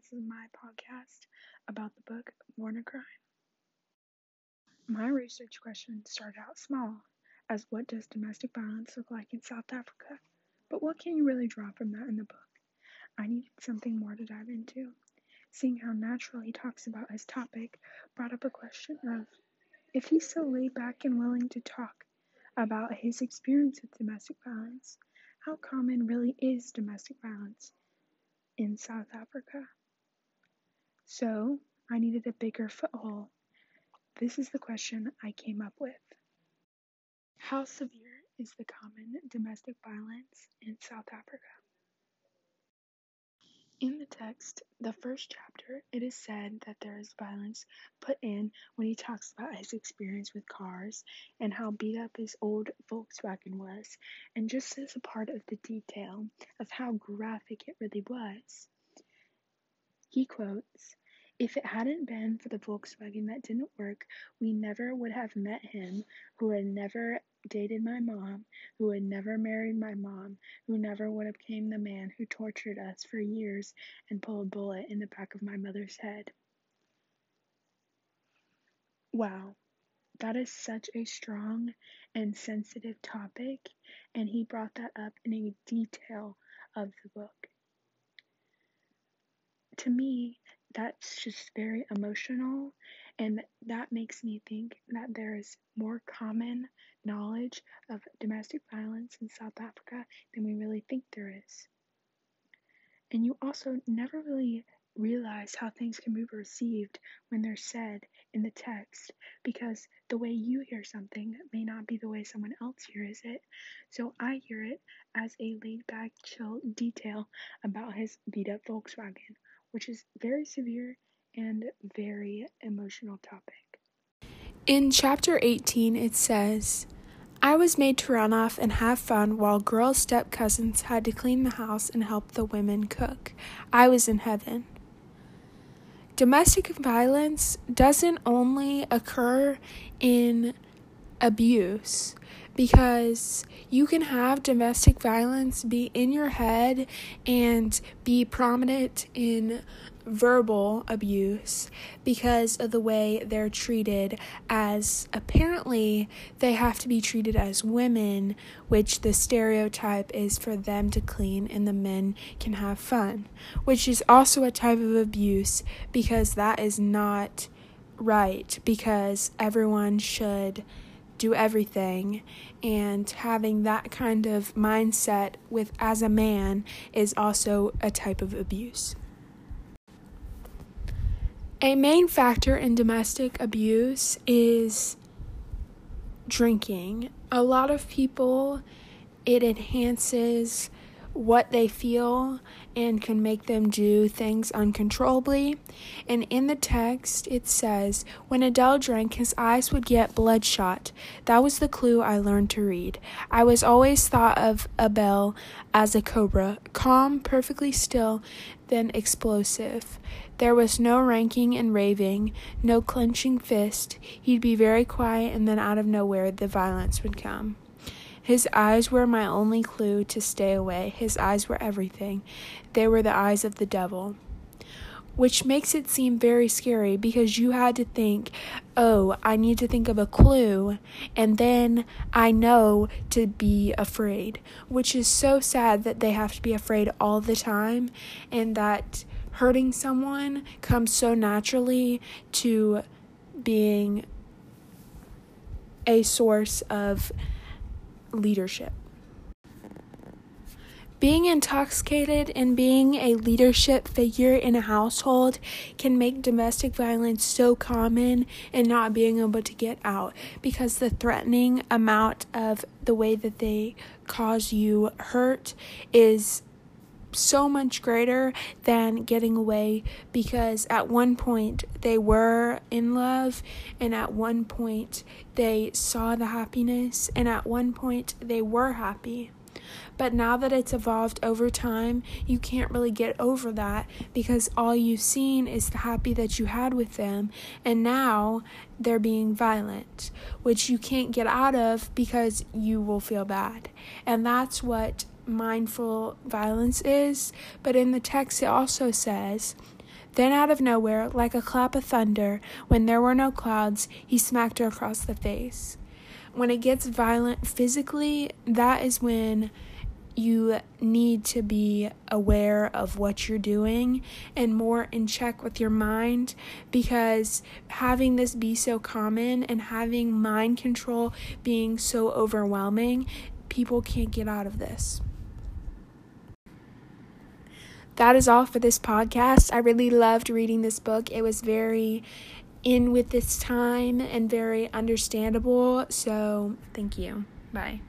this is my podcast about the book Born a Crime. My research question started out small, as what does domestic violence look like in South Africa? But what can you really draw from that in the book? I needed something more to dive into. Seeing how natural he talks about his topic brought up a question of if he's so laid back and willing to talk about his experience with domestic violence, how common really is domestic violence in South Africa? So, I needed a bigger foothold. This is the question I came up with. How severe is the common domestic violence in South Africa? In the text, the first chapter, it is said that there is violence put in when he talks about his experience with cars and how beat up his old Volkswagen was, and just as a part of the detail of how graphic it really was. He quotes, if it hadn't been for the Volkswagen that didn't work, we never would have met him, who had never dated my mom, who had never married my mom, who never would have became the man who tortured us for years and pulled a bullet in the back of my mother's head. Wow, that is such a strong and sensitive topic, and he brought that up in a detail of the book. To me, that's just very emotional and that makes me think that there is more common knowledge of domestic violence in South Africa than we really think there is. And you also never really realize how things can be received when they're said in the text because the way you hear something may not be the way someone else hears it. So I hear it as a laid back, chill detail about his beat up Volkswagen which is very severe and very emotional topic. In chapter 18, it says, I was made to run off and have fun while girl step cousins had to clean the house and help the women cook. I was in heaven. Domestic violence doesn't only occur in abuse because you can have domestic violence be in your head and be prominent in verbal abuse because of the way they're treated as apparently they have to be treated as women which the stereotype is for them to clean and the men can have fun which is also a type of abuse because that is not right because everyone should do everything and having that kind of mindset with as a man is also a type of abuse. A main factor in domestic abuse is drinking. A lot of people it enhances what they feel and can make them do things uncontrollably. And in the text, it says, When Abel drank, his eyes would get bloodshot. That was the clue I learned to read. I was always thought of Abel as a cobra, calm, perfectly still, then explosive. There was no ranking and raving, no clenching fist. He'd be very quiet, and then out of nowhere, the violence would come. His eyes were my only clue to stay away. His eyes were everything. They were the eyes of the devil. Which makes it seem very scary because you had to think, oh, I need to think of a clue, and then I know to be afraid. Which is so sad that they have to be afraid all the time, and that hurting someone comes so naturally to being a source of leadership. Being intoxicated and being a leadership figure in a household can make domestic violence so common and not being able to get out because the threatening amount of the way that they cause you hurt is so much greater than getting away because at one point they were in love and at one point they saw the happiness and at one point they were happy. But now that it's evolved over time, you can't really get over that because all you've seen is the happy that you had with them, and now they're being violent, which you can't get out of because you will feel bad. And that's what mindful violence is, but in the text it also says Then, out of nowhere, like a clap of thunder, when there were no clouds, he smacked her across the face. When it gets violent physically, that is when you need to be aware of what you're doing and more in check with your mind because having this be so common and having mind control being so overwhelming, people can't get out of this. That is all for this podcast. I really loved reading this book. It was very in with this time and very understandable. So, thank you. Bye.